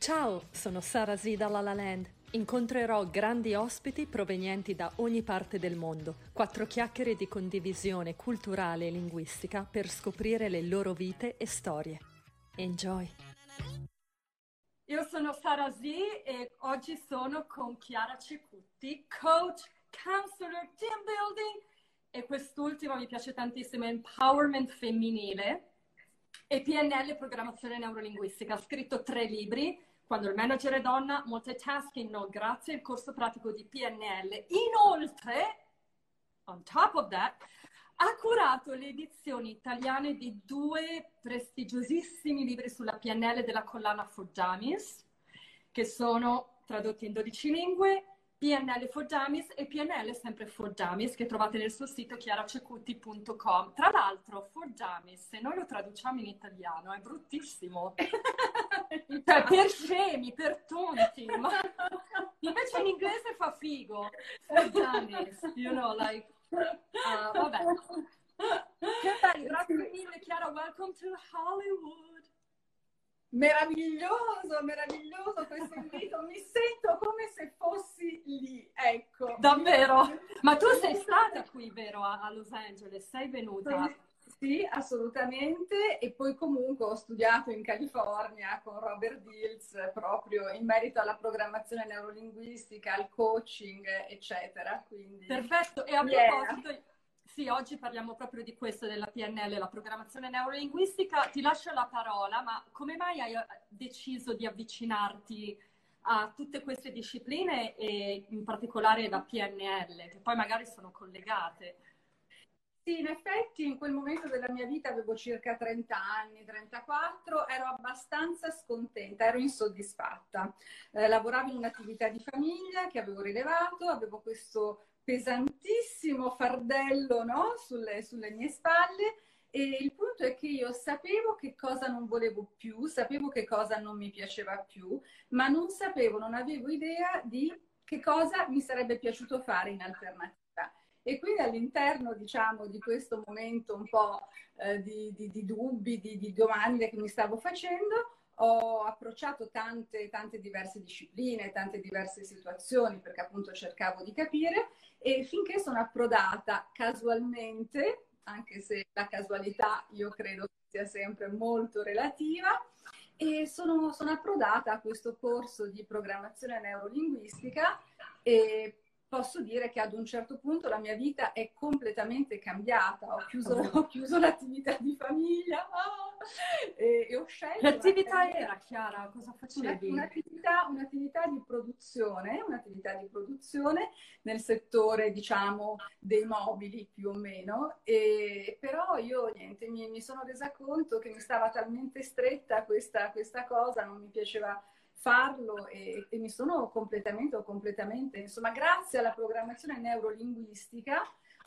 Ciao, sono Sara Z da La La Land. Incontrerò grandi ospiti provenienti da ogni parte del mondo. Quattro chiacchiere di condivisione culturale e linguistica per scoprire le loro vite e storie. Enjoy! Io sono Sara Z e oggi sono con Chiara Cecutti, coach, counselor, team building e quest'ultimo mi piace tantissimo, empowerment femminile e PNL, programmazione neurolinguistica. Ha scritto tre libri, Quando il manager è donna, Multitasking no, grazie al corso pratico di PNL. Inoltre, on top of that, ha curato le edizioni italiane di due prestigiosissimi libri sulla PNL della collana Forgiamis, che sono tradotti in 12 lingue PNL for Dummies e PNL sempre for Dummies che trovate nel suo sito chiaracecutti.com. Tra l'altro, for Dummies, se noi lo traduciamo in italiano, è bruttissimo. cioè, per scemi, per tonti. Ma... Invece in inglese fa figo. For Dummies, you know, like... Uh, vabbè. Che bello, grazie mille Chiara, welcome to Hollywood. Meraviglioso, meraviglioso questo invito, mi sento come se fossi lì, ecco. Davvero? Ma tu sei stata qui, vero, a Los Angeles? Sei venuta? Sì, assolutamente, e poi comunque ho studiato in California con Robert Dills proprio in merito alla programmazione neurolinguistica, al coaching, eccetera. Quindi, Perfetto, e a proposito... Sì, oggi parliamo proprio di questo, della PNL, la programmazione neurolinguistica. Ti lascio la parola, ma come mai hai eh, deciso di avvicinarti a tutte queste discipline e in particolare la PNL, che poi magari sono collegate? Sì, in effetti in quel momento della mia vita avevo circa 30 anni, 34, ero abbastanza scontenta, ero insoddisfatta. Eh, lavoravo in un'attività di famiglia che avevo rilevato, avevo questo pesantissimo fardello no? sulle, sulle mie spalle e il punto è che io sapevo che cosa non volevo più, sapevo che cosa non mi piaceva più, ma non sapevo, non avevo idea di che cosa mi sarebbe piaciuto fare in alternativa. E quindi all'interno, diciamo, di questo momento un po' eh, di, di, di, dubbi, di, di domande che mi stavo facendo, ho approcciato tante, tante diverse discipline, tante diverse situazioni, perché appunto cercavo di capire e finché sono approdata casualmente, anche se la casualità io credo sia sempre molto relativa, e sono, sono approdata a questo corso di programmazione neurolinguistica e posso dire che ad un certo punto la mia vita è completamente cambiata. Ho chiuso, ho chiuso l'attività di famiglia oh, e, e, ho scelto. Che attività era, Chiara? Cosa facevi? Un'attività, un'attività, di produzione, un'attività di produzione nel settore, diciamo, dei mobili più o meno. E, però io, niente, mi, mi, sono resa conto che mi stava talmente stretta questa, questa cosa, non mi piaceva farlo e, e mi sono completamente completamente, insomma, grazie alla programmazione neurolinguistica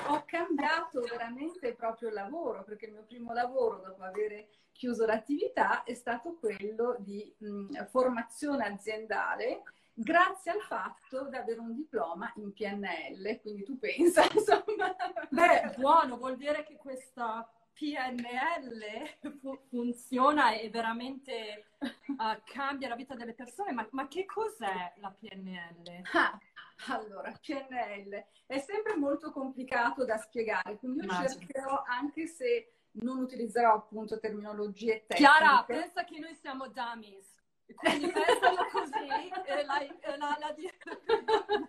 ho cambiato veramente proprio il lavoro, perché il mio primo lavoro dopo aver chiuso l'attività è stato quello di mh, formazione aziendale grazie al fatto di avere un diploma in PNL, quindi tu pensa, insomma. Beh, buono, vuol dire che questa PNL fu- funziona e veramente uh, cambia la vita delle persone, ma, ma che cos'è la PNL? Ah, allora, PNL è sempre molto complicato da spiegare, quindi io Immagino. cercherò, anche se non utilizzerò appunto terminologie tecniche. Chiara, pensa che noi siamo dummies. Quindi pensano così, e la, e la, la,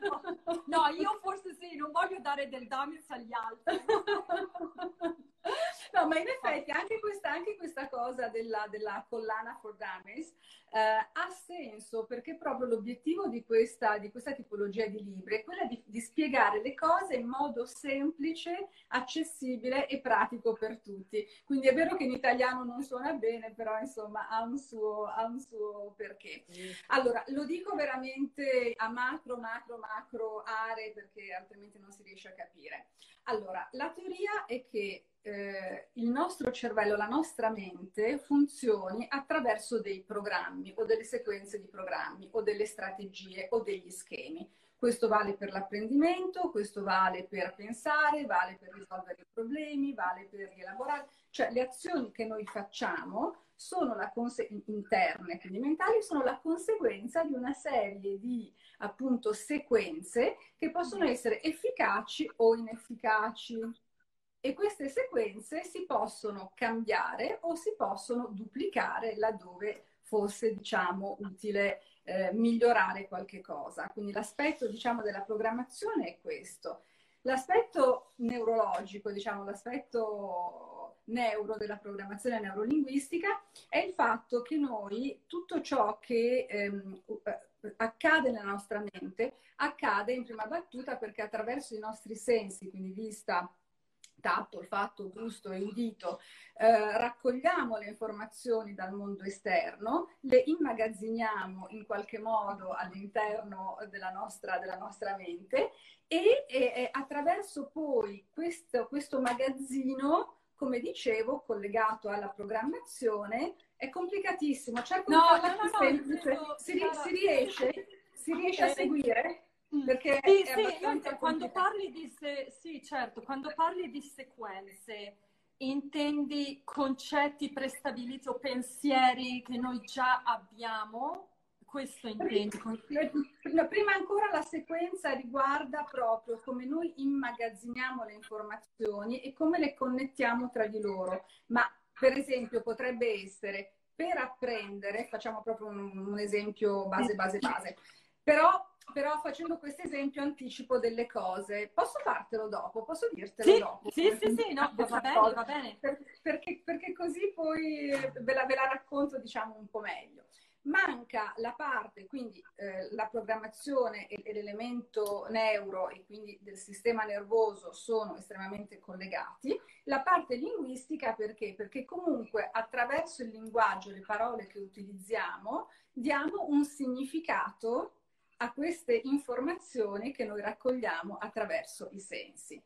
no. no, io forse sì, non voglio dare del dummies agli altri. No, ma in effetti anche questa, anche questa cosa della, della, collana for dummies eh, ha senso perché proprio l'obiettivo di questa, di questa tipologia di libri è quella di, di, spiegare le cose in modo semplice, accessibile e pratico per tutti. Quindi è vero che in italiano non suona bene, però insomma ha un suo, ha un suo perché. Allora, lo dico veramente a macro, macro, macro aree perché altrimenti non si riesce a capire. Allora, la teoria è che eh, il nostro cervello, la nostra mente funzioni attraverso dei programmi o delle sequenze di programmi o delle strategie o degli schemi. Questo vale per l'apprendimento, questo vale per pensare, vale per risolvere i problemi, vale per rielaborare. Cioè le azioni che noi facciamo sono la conse- interne, quindi mentali, sono la conseguenza di una serie di appunto sequenze che possono essere efficaci o inefficaci. E queste sequenze si possono cambiare o si possono duplicare laddove fosse, diciamo, utile eh, migliorare qualche cosa. Quindi l'aspetto, diciamo, della programmazione è questo. L'aspetto neurologico, diciamo, l'aspetto neuro della programmazione neurolinguistica è il fatto che noi tutto ciò che ehm, accade nella nostra mente accade in prima battuta perché attraverso i nostri sensi, quindi vista, tatto, olfatto, gusto e udito, eh, raccogliamo le informazioni dal mondo esterno, le immagazziniamo in qualche modo all'interno della nostra, della nostra mente e, e, attraverso poi questo, questo magazzino, come dicevo, collegato alla programmazione, è complicatissimo. Cerco no, farla no, no, semplice. No, si, si, riesce, si riesce a seguire? Perché sì, sì, quando parli di se... sì, certo, quando parli di sequenze intendi concetti prestabiliti o pensieri che noi già abbiamo? Questo intendi? Prima ancora la sequenza riguarda proprio come noi immagazziniamo le informazioni e come le connettiamo tra di loro. Ma per esempio potrebbe essere per apprendere, facciamo proprio un, un esempio base, base, base, però però facendo questo esempio anticipo delle cose. Posso fartelo dopo? Posso dirtelo sì, dopo? Sì, sì, sì, no, va bene, va bene. Per, perché, perché, così poi ve la, ve la, racconto, diciamo, un po' meglio. Manca la parte, quindi eh, la programmazione e, e l'elemento neuro e quindi del sistema nervoso sono estremamente collegati. La parte linguistica perché? Perché comunque attraverso il linguaggio, le parole che utilizziamo, diamo un significato a queste informazioni che noi raccogliamo attraverso i sensi.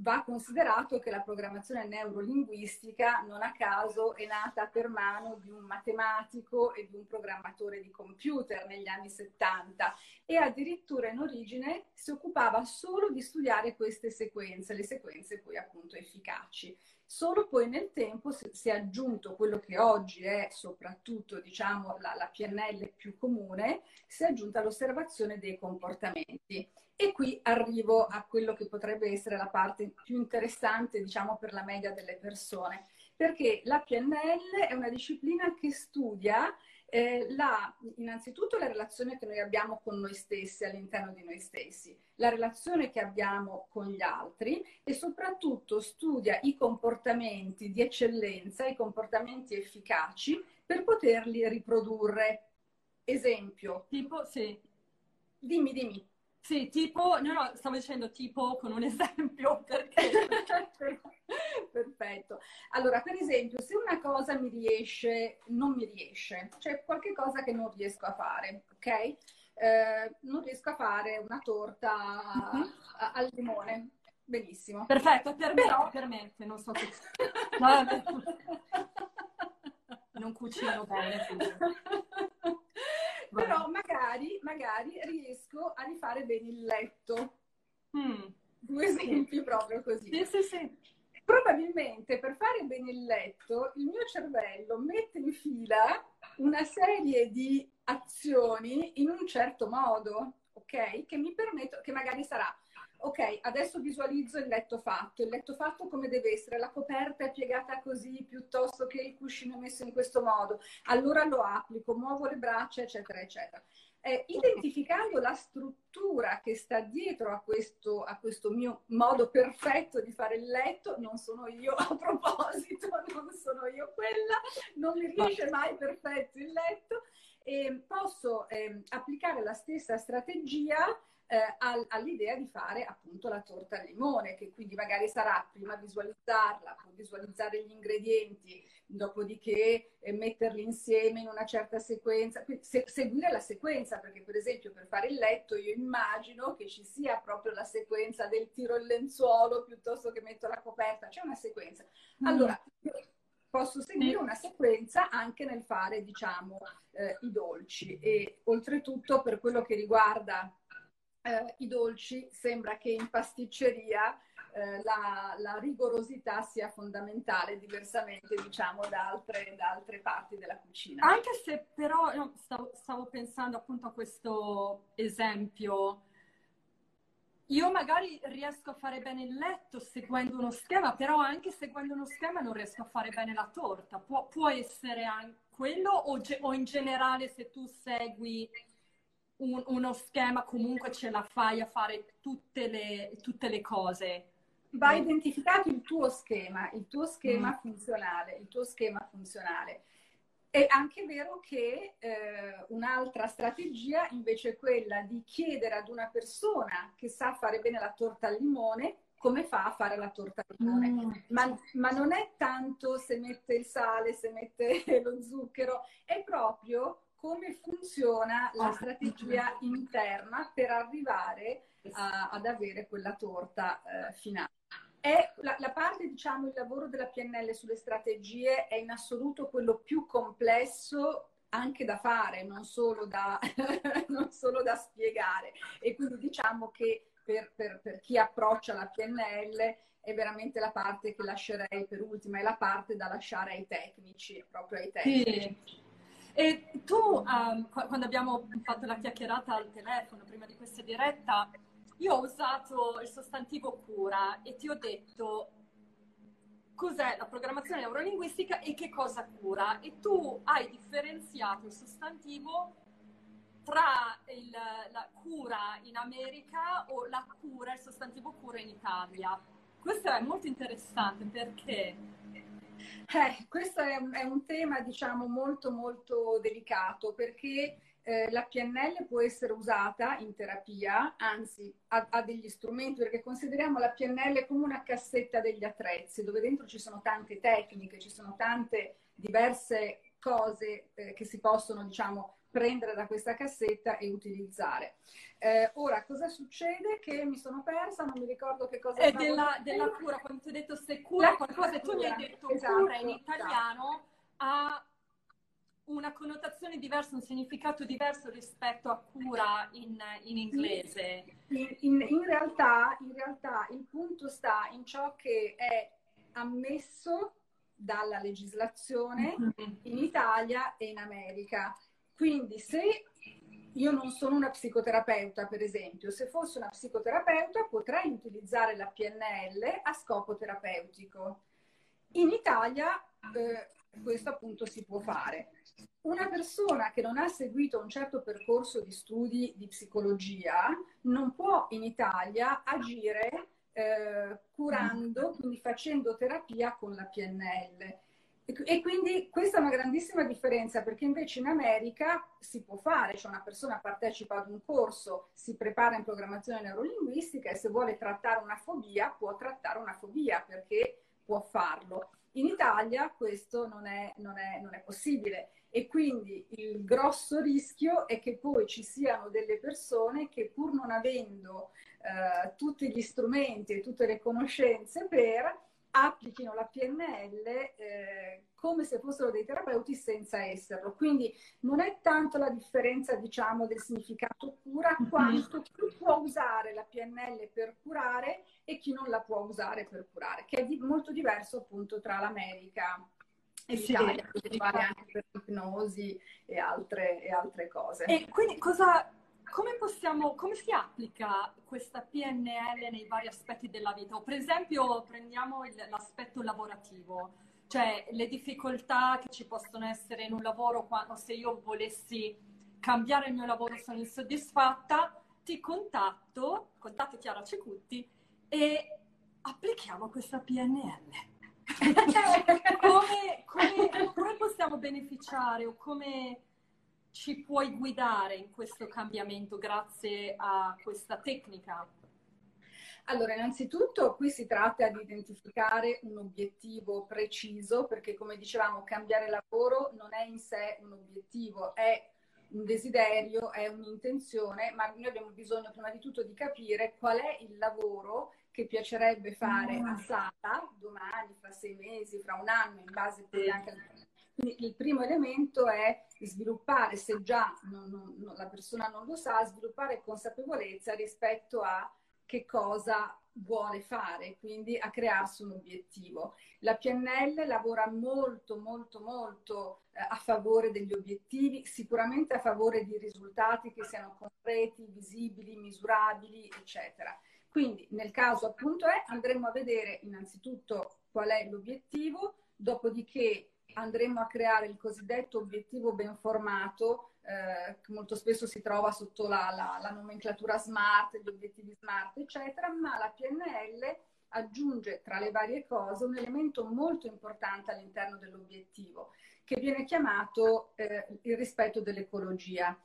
Va considerato che la programmazione neurolinguistica non a caso è nata per mano di un matematico e di un programmatore di computer negli anni 70 e addirittura in origine si occupava solo di studiare queste sequenze, le sequenze poi appunto efficaci. Solo poi nel tempo si è aggiunto quello che oggi è soprattutto diciamo, la, la PNL più comune, si è aggiunta l'osservazione dei comportamenti. E qui arrivo a quello che potrebbe essere la parte più interessante, diciamo, per la media delle persone, perché la PNL è una disciplina che studia eh, la, innanzitutto la relazione che noi abbiamo con noi stessi, all'interno di noi stessi, la relazione che abbiamo con gli altri e soprattutto studia i comportamenti di eccellenza, i comportamenti efficaci per poterli riprodurre. Esempio. Tipo, sì. Dimmi, dimmi. Sì, tipo, no, no, stavo dicendo tipo con un esempio perché... Perfetto. Allora, per esempio, se una cosa mi riesce, non mi riesce, cioè qualche cosa che non riesco a fare, ok? Eh, non riesco a fare una torta uh-huh. al limone. Benissimo. Perfetto, per Però... me, per me, non so se... No, non cucino bene. Però magari, magari riesco a rifare bene il letto. Mm. Due esempi proprio così. Sì, sì, sì. Probabilmente per fare bene il letto il mio cervello mette in fila una serie di azioni in un certo modo, ok? Che mi permetto, che magari sarà ok, adesso visualizzo il letto fatto. Il letto fatto come deve essere? La coperta è piegata così piuttosto che il cuscino messo in questo modo. Allora lo applico, muovo le braccia, eccetera, eccetera eh, identificando la struttura che sta dietro a questo, a questo mio modo perfetto di fare il letto, non sono io a proposito, non sono io quella, non mi riesce mai perfetto il letto, e posso eh, applicare la stessa strategia eh, all'idea di fare appunto la torta al limone, che quindi magari sarà prima visualizzarla, poi visualizzare gli ingredienti, dopodiché eh, metterli insieme in una certa sequenza, se, seguire la sequenza, perché per esempio per fare il letto io immagino che ci sia proprio la sequenza del tiro il lenzuolo piuttosto che metto la coperta, c'è una sequenza. Mm. Allora, posso seguire una sequenza anche nel fare, diciamo, eh, i dolci e oltretutto per quello che riguarda eh, i dolci sembra che in pasticceria eh, la, la, rigorosità sia fondamentale, diversamente diciamo da altre, da altre parti della cucina. Anche se però no, stavo, stavo pensando appunto a questo esempio io magari riesco a fare bene il letto seguendo uno schema, però anche seguendo uno schema non riesco a fare bene la torta. Può, può essere anche quello o, ge- o, in generale se tu segui un, uno schema comunque ce la fai a fare tutte le, tutte le cose? Va identificato il tuo schema, il tuo schema mm. funzionale, il tuo schema funzionale. È anche vero che eh, un'altra strategia invece è quella di chiedere ad una persona che sa fare bene la torta al limone come fa a fare la torta al limone. Mm. Ma, ma, non è tanto se mette il sale, se mette lo zucchero, è proprio come funziona la ah. strategia interna per arrivare a, ad avere quella torta eh, finale. È la, la, parte, diciamo, il lavoro della PNL sulle strategie è in assoluto quello più complesso anche da fare, non solo da, non solo da spiegare. E quindi diciamo che per, per, per, chi approccia la PNL è veramente la parte che lascerei per ultima, è la parte da lasciare ai tecnici, proprio ai tecnici. Sì. E tu, um, quando abbiamo fatto la chiacchierata al telefono prima di questa diretta, io ho usato il sostantivo cura e ti ho detto cos'è la programmazione neurolinguistica e che cosa cura. E tu hai differenziato il sostantivo tra il, la cura in America o la cura, il sostantivo cura in Italia. Questo è molto interessante perché... Eh, questo è, è un tema, diciamo, molto molto delicato perché eh, la PNL può essere usata in terapia, anzi ha, ha, degli strumenti, perché consideriamo la PNL come una cassetta degli attrezzi, dove dentro ci sono tante tecniche, ci sono tante diverse cose eh, che si possono, diciamo, prendere da questa cassetta e utilizzare. Eh, ora, cosa succede? Che mi sono persa, non mi ricordo che cosa... È della, della, cura, quando ti ho detto se cura qualcosa, tu mi hai detto esatto, cura in italiano esatto. ha una connotazione diversa, un significato diverso rispetto a cura in, in inglese. In, in, in, realtà, in realtà il punto sta in ciò che è ammesso dalla legislazione mm-hmm. in Italia e in America. Quindi se io non sono una psicoterapeuta, per esempio, se fossi una psicoterapeuta potrei utilizzare la PNL a scopo terapeutico. In Italia eh, questo appunto si può fare. Una persona che non ha seguito un certo percorso di studi di psicologia non può in Italia agire eh, curando, quindi facendo terapia con la PNL. E quindi questa è una grandissima differenza perché invece in America si può fare, cioè una persona partecipa ad un corso, si prepara in programmazione neurolinguistica e se vuole trattare una fobia può trattare una fobia perché può farlo. In Italia questo non è, non è, non è possibile e quindi il grosso rischio è che poi ci siano delle persone che pur non avendo eh, tutti gli strumenti e tutte le conoscenze per applichino la PNL eh, come se fossero dei terapeuti senza esserlo. Quindi non è tanto la differenza, diciamo, del significato cura, mm-hmm. quanto chi può usare la PNL per curare e chi non la può usare per curare, che è di- molto diverso appunto tra l'America e sì, l'Italia, che vale anche per l'ipnosi e altre, e altre cose. E quindi cosa come, possiamo, come si applica questa PNL nei vari aspetti della vita? Per esempio prendiamo il, l'aspetto lavorativo, cioè le difficoltà che ci possono essere in un lavoro quando se io volessi cambiare il mio lavoro sono insoddisfatta, ti contatto, contatto Chiara Cecutti e applichiamo questa PNL. come, come, come possiamo beneficiare o come ci puoi guidare in questo cambiamento grazie a questa tecnica? Allora, innanzitutto qui si tratta di identificare un obiettivo preciso, perché come dicevamo, cambiare lavoro non è in sé un obiettivo, è un desiderio, è un'intenzione, ma noi abbiamo bisogno prima di tutto di capire qual è il lavoro che piacerebbe fare a mm. Sara domani, fra sei mesi, fra un anno, in base poi anche Quindi il primo elemento è sviluppare, se già non, non, la persona non lo sa, sviluppare consapevolezza rispetto a che cosa vuole fare, quindi a crearsi un obiettivo. La PNL lavora molto, molto, molto eh, a favore degli obiettivi, sicuramente a favore di risultati che siano concreti, visibili, misurabili, eccetera. Quindi nel caso appunto è andremo a vedere innanzitutto qual è l'obiettivo, dopodiché andremo a creare il cosiddetto obiettivo ben formato, eh, che molto spesso si trova sotto la, la, la nomenclatura SMART, gli obiettivi SMART, eccetera, ma la PNL aggiunge tra le varie cose un elemento molto importante all'interno dell'obiettivo, che viene chiamato eh, il rispetto dell'ecologia.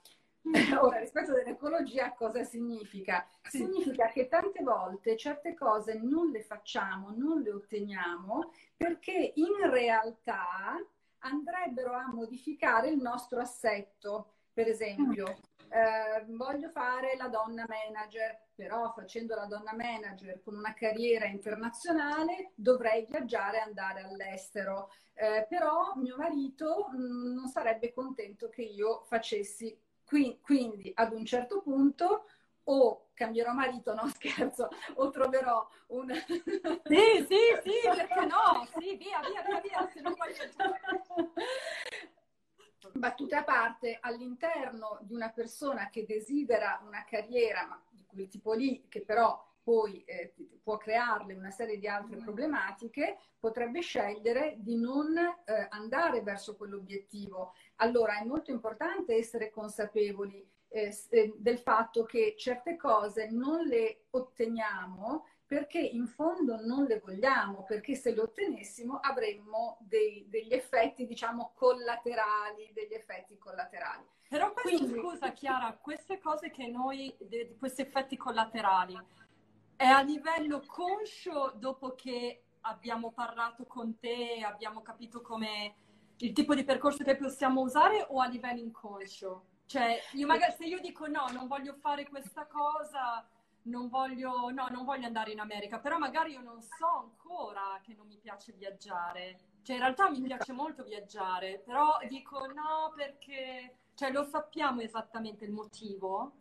Ora, rispetto dell'ecologia cosa significa? Significa che tante volte certe cose non le facciamo, non le otteniamo perché in realtà andrebbero a modificare il nostro assetto. Per esempio, eh, voglio fare la donna manager, però facendo la donna manager con una carriera internazionale dovrei viaggiare e andare all'estero. Eh, però mio marito mh, mm, non sarebbe contento che io facessi quindi ad un certo punto o cambierò marito, no scherzo, o troverò un... Sì, sì, sì, perché no? Sì, via, via, via, via, se non voglio... Battute a parte, all'interno di una persona che desidera una carriera, ma di quel tipo lì, che però poi eh, può crearle una serie di altre problematiche, potrebbe scegliere di non eh, andare verso quell'obiettivo. Allora è molto importante essere consapevoli eh, eh, del fatto che certe cose non le otteniamo perché in fondo non le vogliamo, perché se le ottenessimo avremmo dei, degli effetti, diciamo, collaterali, degli effetti collaterali. Però questo, Quindi... scusa Chiara, queste cose che noi, questi effetti collaterali, è a livello conscio dopo che abbiamo parlato con te, abbiamo capito come il tipo di percorso che possiamo usare o a livello inconscio? Cioè, io magari se io dico no, non voglio fare questa cosa, non voglio, no, non voglio andare in America, però magari io non so ancora che non mi piace viaggiare. Cioè, in realtà mi piace molto viaggiare, però dico no perché, cioè, lo sappiamo esattamente il motivo.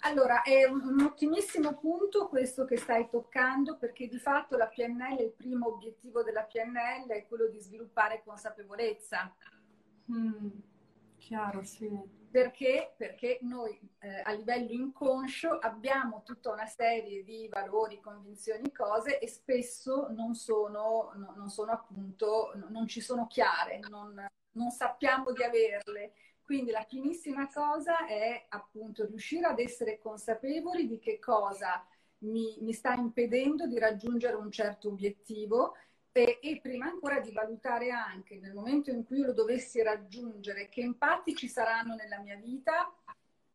Allora, è un ottimissimo punto questo che stai toccando perché di fatto la PNL, il primo obiettivo della PNL è quello di sviluppare consapevolezza. Mm, chiaro, sì. Perché? Perché noi eh, a livello inconscio abbiamo tutta una serie di valori, convinzioni, cose e spesso non sono, no, non sono appunto, no, non ci sono chiare, non, non sappiamo di averle quindi la primissima cosa è appunto riuscire ad essere consapevoli di che cosa mi, mi sta impedendo di raggiungere un certo obiettivo e, e, prima ancora di valutare anche nel momento in cui lo dovessi raggiungere che impatti ci saranno nella mia vita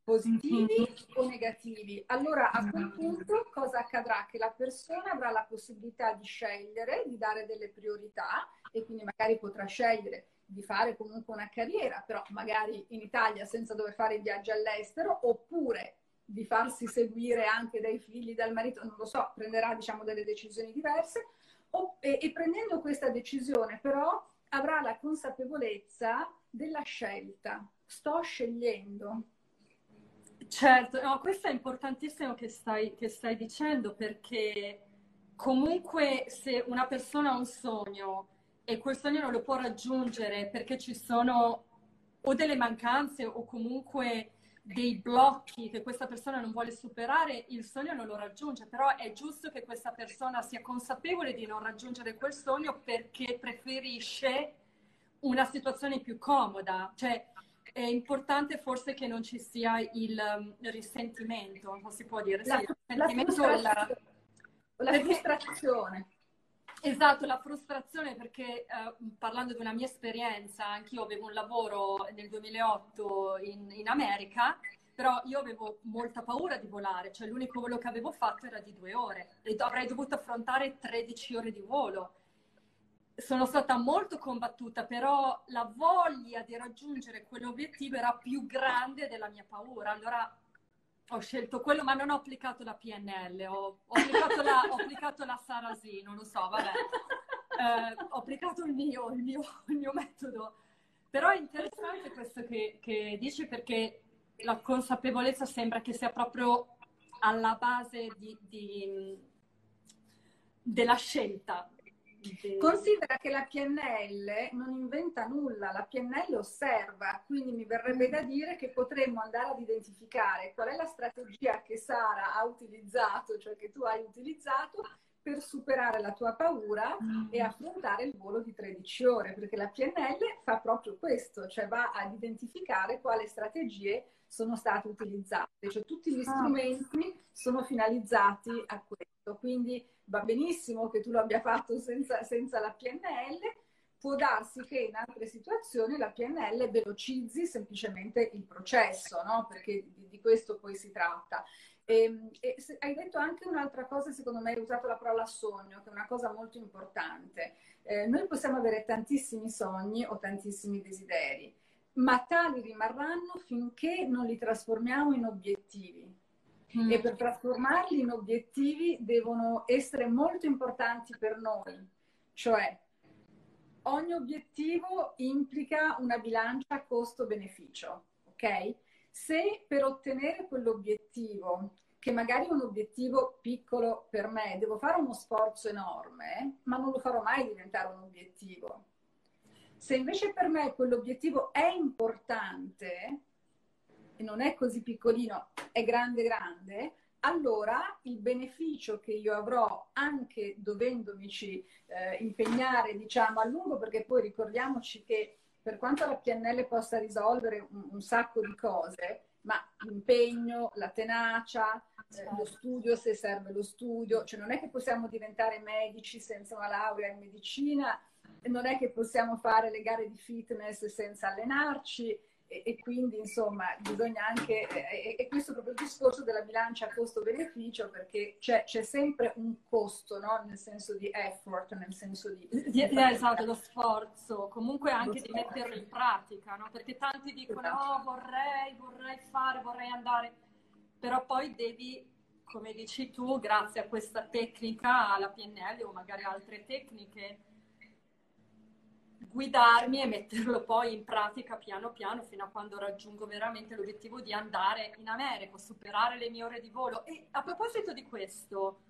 positivi mm-hmm. o negativi. Allora a quel punto cosa accadrà? Che la persona avrà la possibilità di scegliere, di dare delle priorità e quindi magari potrà scegliere di fare comunque una carriera, però magari in Italia senza dover fare i viaggi all'estero, oppure di farsi seguire anche dai figli, dal marito, non lo so, prenderà diciamo delle decisioni diverse o, e, e prendendo questa decisione però avrà la consapevolezza della scelta. Sto scegliendo. Certo, no, questo è importantissimo che stai, che stai dicendo perché comunque se una persona ha un sogno e quel sogno non lo può raggiungere perché ci sono o delle mancanze o comunque dei blocchi che questa persona non vuole superare, il sogno non lo raggiunge, però è giusto che questa persona sia consapevole di non raggiungere quel sogno perché preferisce una situazione più comoda, cioè è importante forse che non ci sia il um, risentimento, non si può dire, la, sì, la, frustrazione. La, la frustrazione. Esatto, la frustrazione perché eh, parlando di una mia esperienza, anch'io avevo un lavoro nel 2008 in, in, America, però io avevo molta paura di volare, cioè l'unico volo che avevo fatto era di due ore e avrei dovuto affrontare 13 ore di volo. Sono stata molto combattuta, però la voglia di raggiungere quell'obiettivo era più grande della mia paura. Allora ho scelto quello, ma non ho applicato la PNL, ho, ho, applicato, la, ho applicato, la, Sarasi, non lo so, vabbè. Eh, ho applicato il mio, il, mio, il mio, metodo. Però è interessante questo che, che dici perché la consapevolezza sembra che sia proprio alla base di, di, della scelta. Considera che la PNL non inventa nulla, la PNL osserva, quindi mi verrebbe da dire che potremmo andare ad identificare qual è la strategia che Sara ha utilizzato, cioè che tu hai utilizzato per superare la tua paura e affrontare il volo di 13 ore, perché la PNL fa proprio questo, cioè va ad identificare quali strategie sono state utilizzate, cioè tutti gli ah. strumenti sono finalizzati a questo, quindi va benissimo che tu lo abbia fatto senza, senza la PNL, può darsi che in altre situazioni la PNL velocizzi semplicemente il processo, no? perché di, di questo poi si tratta. E, ehm, e se, hai detto anche un'altra cosa, secondo me hai usato la parola sogno, che è una cosa molto importante. Eh, noi possiamo avere tantissimi sogni o tantissimi desideri, ma tali rimarranno finché non li trasformiamo in obiettivi. Mm. E per trasformarli in obiettivi devono essere molto importanti per noi, cioè ogni obiettivo implica una bilancia costo-beneficio, ok? Se per ottenere quell'obiettivo, che magari è un obiettivo piccolo per me, devo fare uno sforzo enorme, ma non lo farò mai diventare un obiettivo. Se invece per me quell'obiettivo è importante non è così piccolino, è grande grande, allora il beneficio che io avrò anche dovendomici eh, impegnare diciamo a lungo perché poi ricordiamoci che per quanto la PNL possa risolvere un, un sacco di cose, ma l'impegno, la tenacia, eh, lo studio se serve lo studio, cioè non è che possiamo diventare medici senza una laurea in medicina, non è che possiamo fare le gare di fitness senza allenarci, e, e, quindi insomma bisogna anche, e, e, questo è proprio il discorso della bilancia costo-beneficio perché c'è, c'è sempre un costo, no? nel senso di effort, nel senso di... di esatto, lo sforzo, comunque anche di metterlo in pratica, no? perché tanti dicono esatto. oh vorrei, vorrei fare, vorrei andare, però poi devi, come dici tu, grazie a questa tecnica, alla PNL o magari altre tecniche, guidarmi e metterlo poi in pratica piano piano fino a quando raggiungo veramente l'obiettivo di andare in America, superare le mie ore di volo. E a proposito di questo,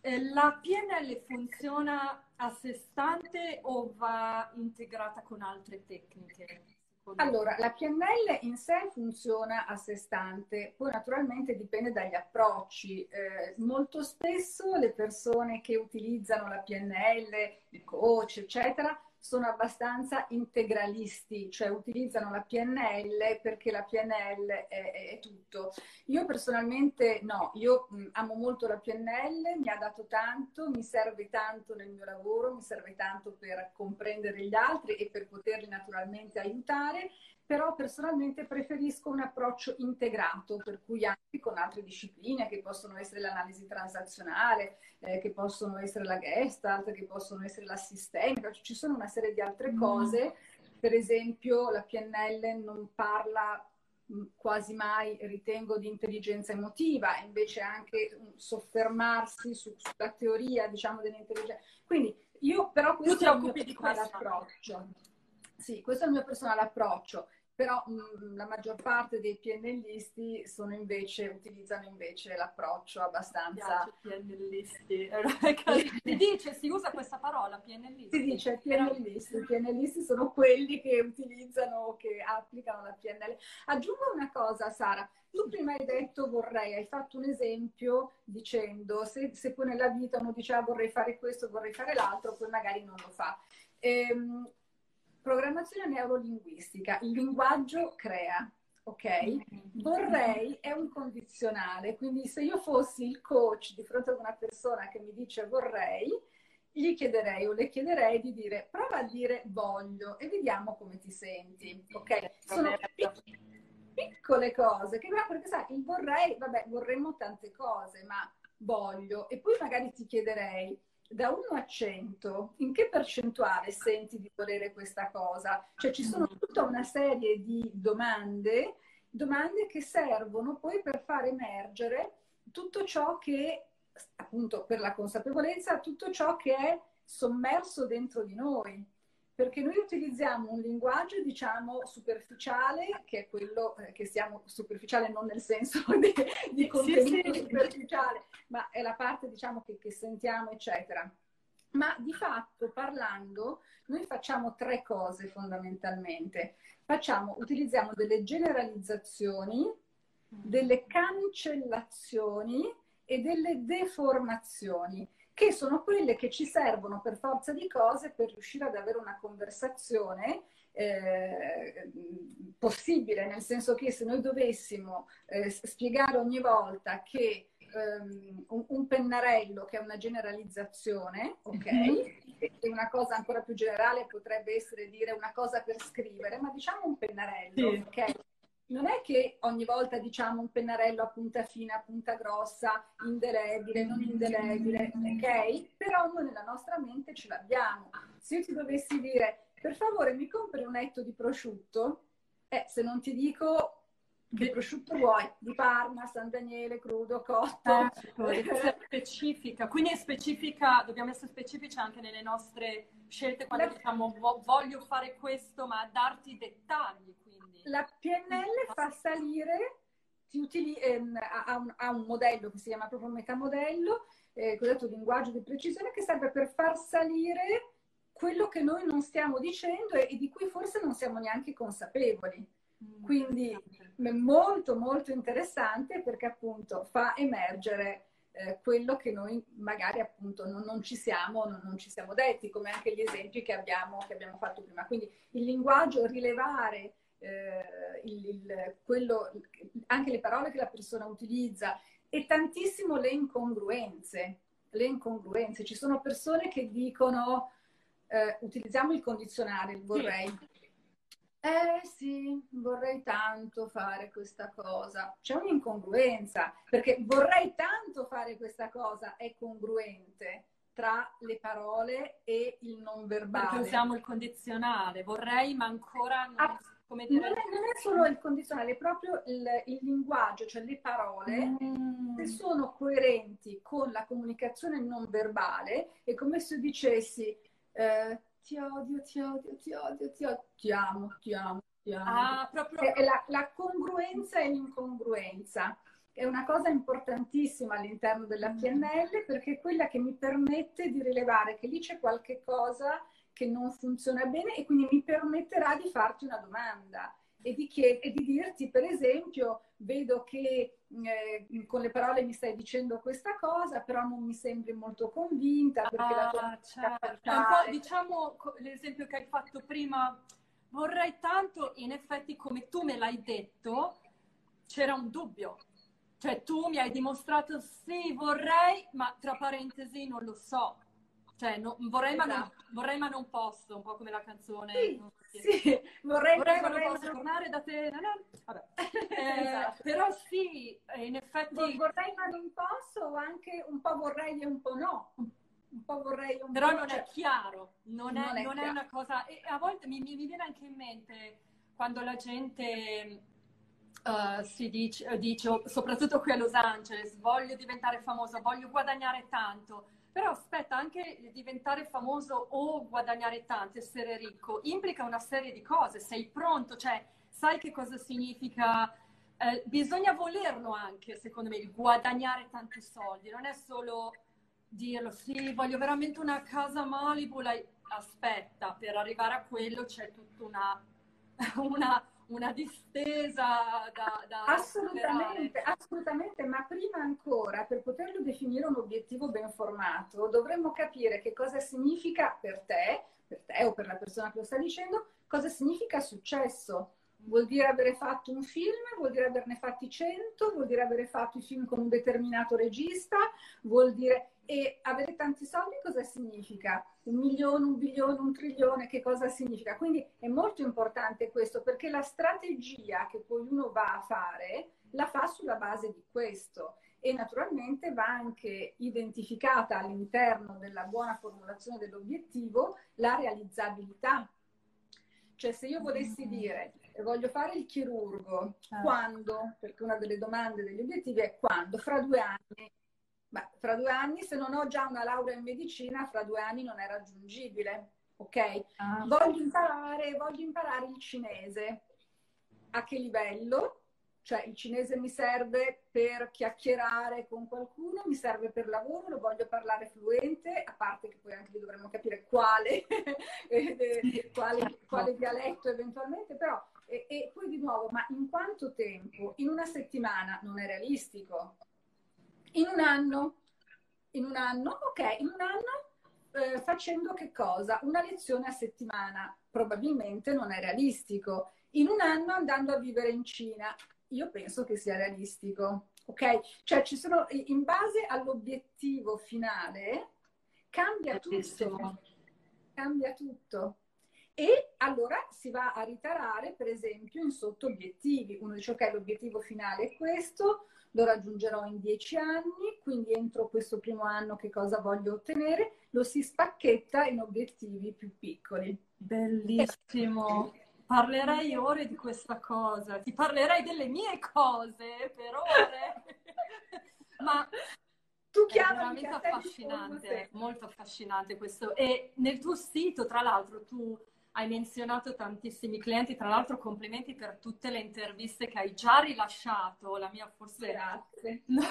eh, la PNL funziona a sé stante o va integrata con altre tecniche? Allora, la PNL in sé funziona a sé stante, poi naturalmente dipende dagli approcci. Eh, molto spesso le persone che utilizzano la PNL, i coach, eccetera, sono abbastanza integralisti, cioè utilizzano la PNL perché la PNL è, è tutto. Io personalmente no, io mh, amo molto la PNL, mi ha dato tanto, mi serve tanto nel mio lavoro, mi serve tanto per comprendere gli altri e per poterli naturalmente aiutare però personalmente preferisco un approccio integrato, per cui anche con altre discipline che possono essere l'analisi transazionale, eh, che possono essere la gestalt, che possono essere la sistemica, ci sono una serie di altre mm. cose, per esempio la PNL non parla mm, quasi mai, ritengo, di intelligenza emotiva, invece anche mm, soffermarsi su, sulla teoria, diciamo, dell'intelligenza. Quindi io però questo è il mio personale approccio. Sì, questo è il mio personale approccio però mh, mm, la maggior parte dei PNListi sono invece, utilizzano invece l'approccio abbastanza... PNListi. si dice, si usa questa parola, PNListi. Si dice PNListi, i PNListi sono quelli che utilizzano, che applicano la PNL. Aggiungo una cosa, Sara, tu prima hai detto vorrei, hai fatto un esempio dicendo se, se poi nella vita uno dice ah, vorrei fare questo, vorrei fare l'altro, poi magari non lo fa. Ehm, Programmazione neurolinguistica, il linguaggio crea, ok? Mm-hmm. Vorrei è un condizionale, quindi se io fossi il coach di fronte ad una persona che mi dice vorrei, gli chiederei o le chiederei di dire prova a dire voglio e vediamo come ti senti, ok? Sono piccole cose che perché sai, il vorrei, vabbè, vorremmo tante cose, ma voglio e poi magari ti chiederei da 1 a 100, in che percentuale senti di volere questa cosa? Cioè ci sono tutta una serie di domande, domande che servono poi per far emergere tutto ciò che, appunto per la consapevolezza, tutto ciò che è sommerso dentro di noi. Perché noi utilizziamo un linguaggio, diciamo, superficiale, che è quello eh, che siamo superficiale non nel senso di, di contenuto sì, sì. superficiale, ma è la parte, diciamo, che, che sentiamo, eccetera. Ma di fatto, parlando, noi facciamo tre cose fondamentalmente. Facciamo, utilizziamo delle generalizzazioni, delle cancellazioni e delle deformazioni che sono quelle che ci servono per forza di cose per riuscire ad avere una conversazione eh, possibile, nel senso che se noi dovessimo eh, spiegare ogni volta che um, un, un, pennarello che è una generalizzazione, ok? Mm-hmm. E una cosa ancora più generale potrebbe essere dire una cosa per scrivere, ma diciamo un pennarello, sì. ok? Non è che ogni volta diciamo un pennarello a punta fina, a punta grossa, indelebile, non indelebile, ok? Però noi nella nostra mente ce l'abbiamo. Se io ti dovessi dire, per favore mi compri un etto di prosciutto, eh, se non ti dico che prosciutto vuoi? Di Parma, San Daniele, crudo, cotto. Eh, specifica. Quindi è specifica, dobbiamo essere specifici anche nelle nostre scelte quando La... diciamo voglio fare questo, ma darti dettagli la PNL fa salire, utili, ehm, ha, un, ha, un, modello che si chiama proprio metamodello, eh, cosiddetto linguaggio di precisione, che serve per far salire quello che noi non stiamo dicendo e, e di cui forse non siamo neanche consapevoli. Mm, Quindi è molto molto interessante perché appunto fa emergere eh, quello che noi magari appunto non, non ci siamo, non, non, ci siamo detti, come anche gli esempi che abbiamo, che abbiamo fatto prima. Quindi il linguaggio, rilevare eh, il, il, quello, anche le parole che la persona utilizza e tantissimo le incongruenze. Le incongruenze. Ci sono persone che dicono, eh, utilizziamo il condizionale, il vorrei. Sì. Eh sì, vorrei tanto fare questa cosa. C'è un'incongruenza, perché vorrei tanto fare questa cosa è congruente tra le parole e il non verbale. Perché usiamo il condizionale, vorrei ma ancora non... Ah, come dire... non, è, non è solo il condizionale, è proprio il, il linguaggio, cioè le parole, mm. se sono coerenti con la comunicazione non verbale, è come se dicessi eh, ti odio, ti odio, ti odio, ti odio, ti amo, ti amo, ti amo. Ah, proprio... È la, la congruenza e l'incongruenza è una cosa importantissima all'interno della. PNL perché è quella che mi permette di rilevare che lì c'è qualche cosa che non funziona bene e quindi mi permetterà di farti una domanda e di, chied- e di dirti, per esempio, vedo che eh, con le parole mi stai dicendo questa cosa, però non mi sembri molto convinta perché ah, la tua certo. un po', diciamo l'esempio che hai fatto prima, vorrei tanto, in effetti come tu me l'hai detto, c'era un dubbio. Cioè tu mi hai dimostrato sì, vorrei, ma tra parentesi non lo so. Cioè, no, vorrei, esatto. ma non, esatto. vorrei, ma non, posso, un po' come la canzone. Sì, sì. Vorrei, vorrei, ma non posso tornare da te. No, no. Vabbè. Eh, esatto. Però sì, in effetti... Vorrei ma non posso o anche un po' vorrei e un po' no. Un po' vorrei un Però po'... non è chiaro, non, è, non, è, è, una cosa... E a volte mi, mi, viene anche in mente quando la gente... Uh, si dice, dice, soprattutto qui a Los Angeles, voglio diventare famosa, voglio guadagnare tanto però aspetta, anche diventare famoso o guadagnare tanto, essere ricco, implica una serie di cose. Sei pronto, cioè sai che cosa significa. Eh, bisogna volerlo anche, secondo me, guadagnare tanti soldi. Non è solo dirlo, sì, voglio veramente una casa Malibu. Lei... Aspetta, per arrivare a quello c'è tutta una, una una distesa da, da assolutamente, assolutamente, ma prima ancora per poterlo definire un obiettivo ben formato dovremmo capire che cosa significa per te, per te o per la persona che lo sta dicendo, cosa significa successo. Vuol dire avere fatto un film, vuol dire averne fatti 100, vuol dire avere fatto i film con un determinato regista, vuol dire... E avere tanti soldi cosa significa? Un milione, un bilione, un trilione, che cosa significa? Quindi è molto importante questo perché la strategia che poi uno va a fare la fa sulla base di questo e naturalmente va anche identificata all'interno della buona formulazione dell'obiettivo la realizzabilità. Cioè se io volessi mm. dire voglio fare il chirurgo, ah. quando? Perché una delle domande degli obiettivi è quando? Fra due anni. Ma fra due anni, se non ho già una laurea in medicina, fra due anni non è raggiungibile. ok? Ah. Voglio, imparare, voglio imparare il cinese. A che livello? Cioè il cinese mi serve per chiacchierare con qualcuno, mi serve per lavoro, lo voglio parlare fluente, a parte che poi anche lì dovremmo capire quale, quale, quale dialetto eventualmente, però e, e, poi di nuovo, ma in quanto tempo? In una settimana non è realistico. In un anno? In un anno? Ok, in un anno eh, facendo che cosa? Una lezione a settimana. Probabilmente non è realistico. In un anno andando a vivere in Cina io penso che sia realistico, ok? Cioè ci sono, in base all'obiettivo finale, cambia tutto, cambia tutto. E allora si va a ritarare, per esempio, in sotto-obiettivi. Uno dice, ok, l'obiettivo finale è questo, lo raggiungerò in dieci anni, quindi entro questo primo anno che cosa voglio ottenere? Lo si spacchetta in obiettivi più piccoli. Bellissimo parlerei ore di questa cosa, ti parlerei delle mie cose per ore. Ma tu è veramente affascinante, molto affascinante questo. E nel tuo sito, tra l'altro, tu hai menzionato tantissimi clienti, tra l'altro complimenti per tutte le interviste che hai già rilasciato, la mia forse... Grazie. No,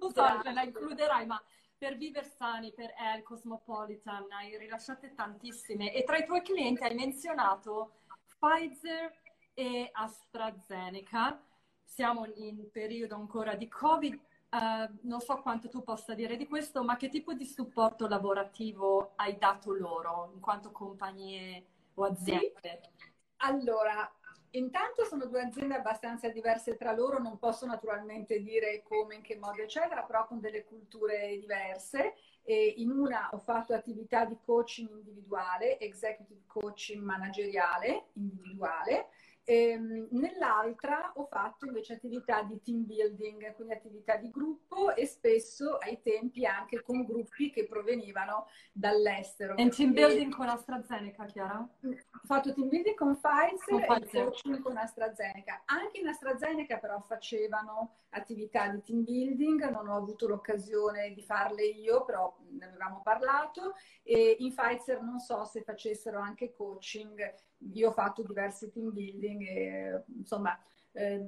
non so se la includerai, ma per Viversani, per El, Cosmopolitan, hai rilasciate tantissime e tra i tuoi clienti hai menzionato Pfizer e AstraZeneca. Siamo in periodo ancora di Covid. Uh, non so quanto tu possa dire di questo, ma che tipo di supporto lavorativo hai dato loro in quanto compagnie o aziende? Sì. Allora, intanto sono due aziende abbastanza diverse tra loro, non posso naturalmente dire come, in che modo, eccetera, però con delle culture diverse. E in una ho fatto attività di coaching individuale, executive coaching manageriale individuale, ehm, nell'altra ho fatto invece attività di team building, quindi attività di gruppo e spesso ai tempi anche con gruppi che provenivano dall'estero. E team building con AstraZeneca, Chiara? Ho fatto team building con Pfizer, con Pfizer. e coaching con AstraZeneca. Anche in AstraZeneca però facevano attività di team building, non ho avuto l'occasione di farle io, però ne avevamo parlato. E in Pfizer non so se facessero anche coaching io ho fatto diversi team building e insomma... Eh,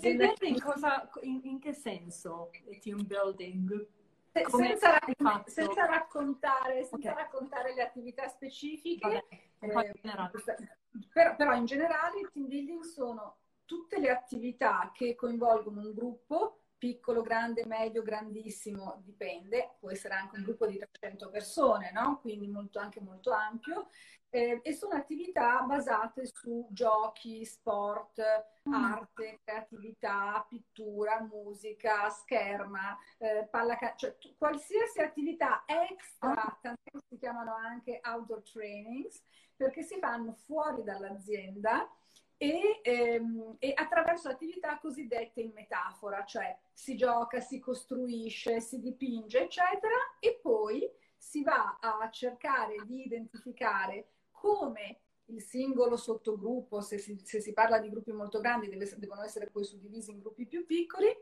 team building cosa, in, in, che senso team building? Senza, raccon- senza, raccontare, senza okay. raccontare, le attività specifiche, eh, però, però, in generale i team building sono tutte le attività che coinvolgono un gruppo, piccolo, grande, medio, grandissimo, dipende, può essere anche un gruppo di 300 persone, no? quindi molto, anche molto ampio, eh, e sono attività basate su giochi, sport, mm. arte, creatività, pittura, musica, scherma, eh, pallacanestro, cioè t- qualsiasi attività extra, ah. tant'è che si chiamano anche outdoor trainings, perché si fanno fuori dall'azienda e, ehm, e, attraverso attività cosiddette in metafora, cioè si gioca, si costruisce, si dipinge, eccetera, e poi si va a cercare di identificare come il singolo sottogruppo, se si, se si parla di gruppi molto grandi, deve, devono essere poi suddivisi in gruppi più piccoli,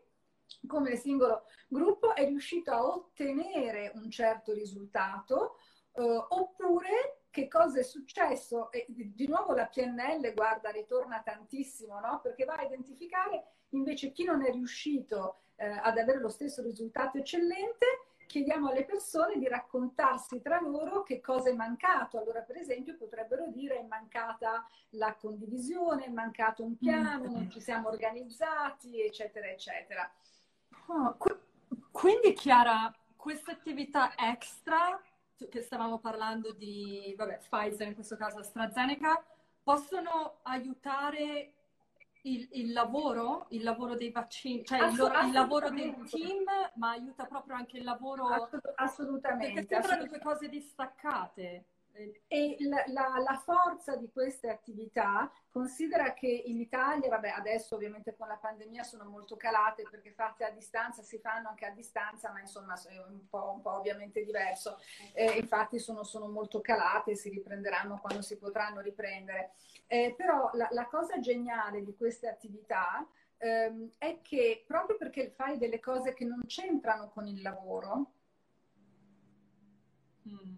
come il singolo gruppo è riuscito a ottenere un certo risultato, eh, oppure che cosa è successo? E di nuovo la PNL, guarda, ritorna tantissimo, no? Perché va a identificare invece chi non è riuscito eh, ad avere lo stesso risultato eccellente chiediamo alle persone di raccontarsi tra loro che cosa è mancato. Allora, per esempio, potrebbero dire è mancata la condivisione, è mancato un piano, non ci siamo organizzati, eccetera, eccetera. Oh, qu- quindi, Chiara, questa attività extra, che stavamo parlando di vabbè, Pfizer, in questo caso AstraZeneca, possono aiutare il, il, lavoro, il lavoro dei vaccini, cioè il, loro, il, lavoro del team, ma aiuta proprio anche il lavoro... Assolutamente. Perché sembrano due cose distaccate. E la, la, la, forza di queste attività considera che in Italia, vabbè, adesso ovviamente con la pandemia sono molto calate perché fatte a distanza si fanno anche a distanza, ma insomma è un po', un po ovviamente diverso. Eh, infatti sono, sono, molto calate e si riprenderanno quando si potranno riprendere. Eh, però la, la, cosa geniale di queste attività ehm, è che proprio perché fai delle cose che non c'entrano con il lavoro, mm.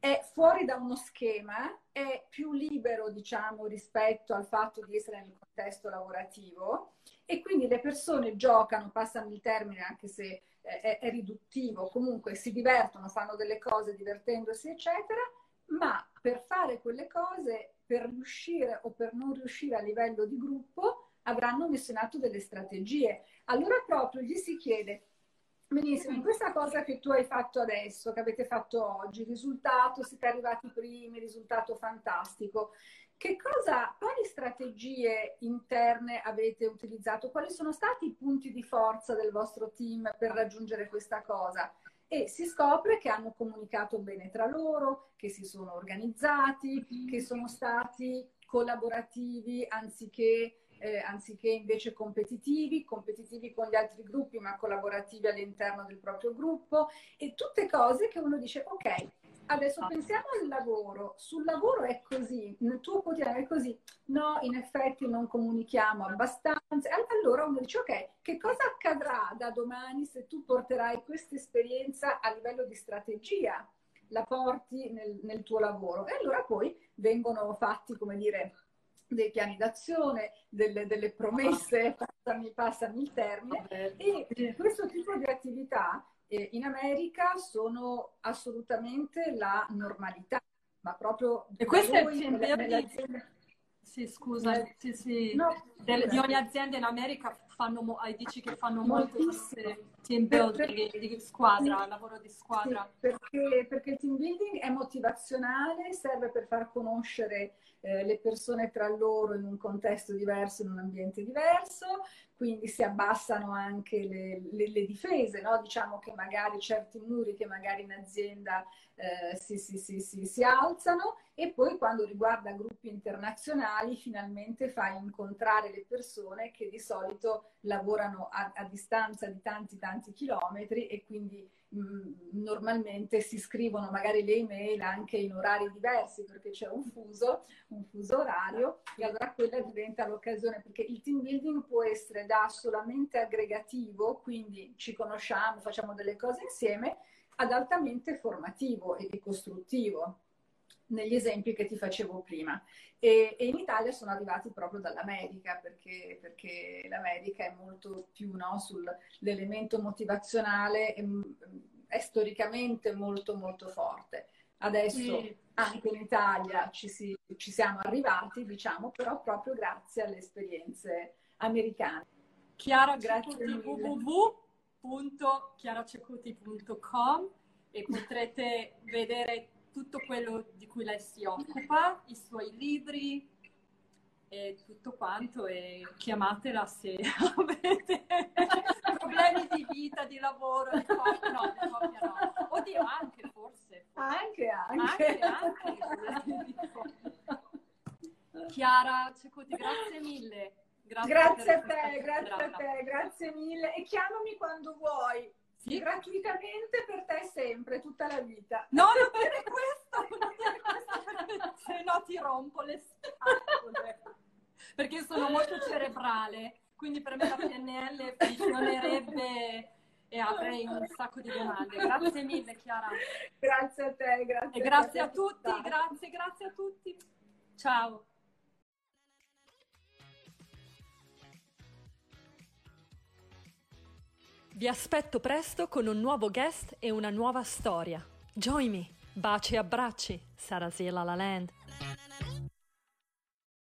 è fuori da uno schema, è più libero, diciamo, rispetto al fatto di essere nel contesto lavorativo e quindi le persone giocano, passano il termine anche se è, è riduttivo, comunque si divertono, fanno delle cose divertendosi, eccetera, ma per fare quelle cose, per riuscire o per non riuscire a livello di gruppo, avranno messo in atto delle strategie. Allora proprio gli si chiede, benissimo, in questa cosa che tu hai fatto adesso, che avete fatto oggi, risultato, siete arrivati primi, risultato fantastico, che cosa, quali strategie interne avete utilizzato? Quali sono stati i punti di forza del vostro team per raggiungere questa cosa? E si scopre che hanno comunicato bene tra loro, che si sono organizzati, che sono stati collaborativi anziché eh, anziché invece competitivi, competitivi con gli altri gruppi ma collaborativi all'interno del proprio gruppo. E tutte cose che uno dice ok, adesso pensiamo al lavoro, sul lavoro è così, nel tuo quotidiano è così, no, in effetti non comunichiamo abbastanza, allora uno dice ok, che cosa accadrà da domani se tu porterai questa esperienza a livello di strategia? la porti nel, nel tuo lavoro? E allora poi vengono fatti, come dire, dei piani d'azione, delle, delle promesse, passami, passami, il termine, e questo tipo di attività eh, in America sono assolutamente la normalità, ma proprio... E questo è il nelle, Sì, scusa, sì, sì. No, Del, di ogni azienda in America fanno, dici che fanno molto team building di squadra, lavoro di squadra. Sì, perché, perché il team building è motivazionale, serve per far conoscere eh, le persone tra loro in un contesto diverso, in un ambiente diverso, quindi si abbassano anche le, le, le difese, no? diciamo che magari certi muri che magari in azienda eh, si, si, si, si, alzano e poi quando riguarda gruppi internazionali finalmente fai incontrare le persone che di solito lavorano a, a distanza di tanti tanti chilometri e quindi mh, normalmente si scrivono magari le email anche in orari diversi perché c'è un fuso, un fuso orario e allora quella diventa l'occasione perché il team building può essere da solamente aggregativo, quindi ci conosciamo, facciamo delle cose insieme, ad altamente formativo e costruttivo negli esempi che ti facevo prima. E, e in Italia sono arrivati proprio dall'America, perché, perché l'America è molto più no, sull'elemento motivazionale, è, è, storicamente molto molto forte. Adesso sì. anche in Italia ci, si, ci siamo arrivati, diciamo, però proprio grazie alle esperienze americane. Chiara, grazie www.chiaracecuti.com e potrete vedere tutto quello di cui lei si occupa, i suoi libri e tutto quanto e chiamatela se avete problemi di vita, di lavoro, di coppia, no, di coppia no. Oddio, anche forse. Anche, anche. Anche, anche. Chiara Cecuti, grazie mille. Grazie, grazie a te, grazie a te, grazie mille e chiamami quando vuoi. Sì. Gratuitamente per te sempre, tutta la vita. No, non dire questo, non dire questo, se no ti rompo le scatole. Perché sono molto cerebrale, quindi per me la PNL funzionerebbe e avrei un sacco di domande. Grazie mille Chiara. Grazie a te, grazie. E grazie a, a tutti, grazie, grazie a tutti. Ciao. Vi aspetto presto con un nuovo guest e una nuova storia. Join me! Baci e abbracci, Sarasela La Land.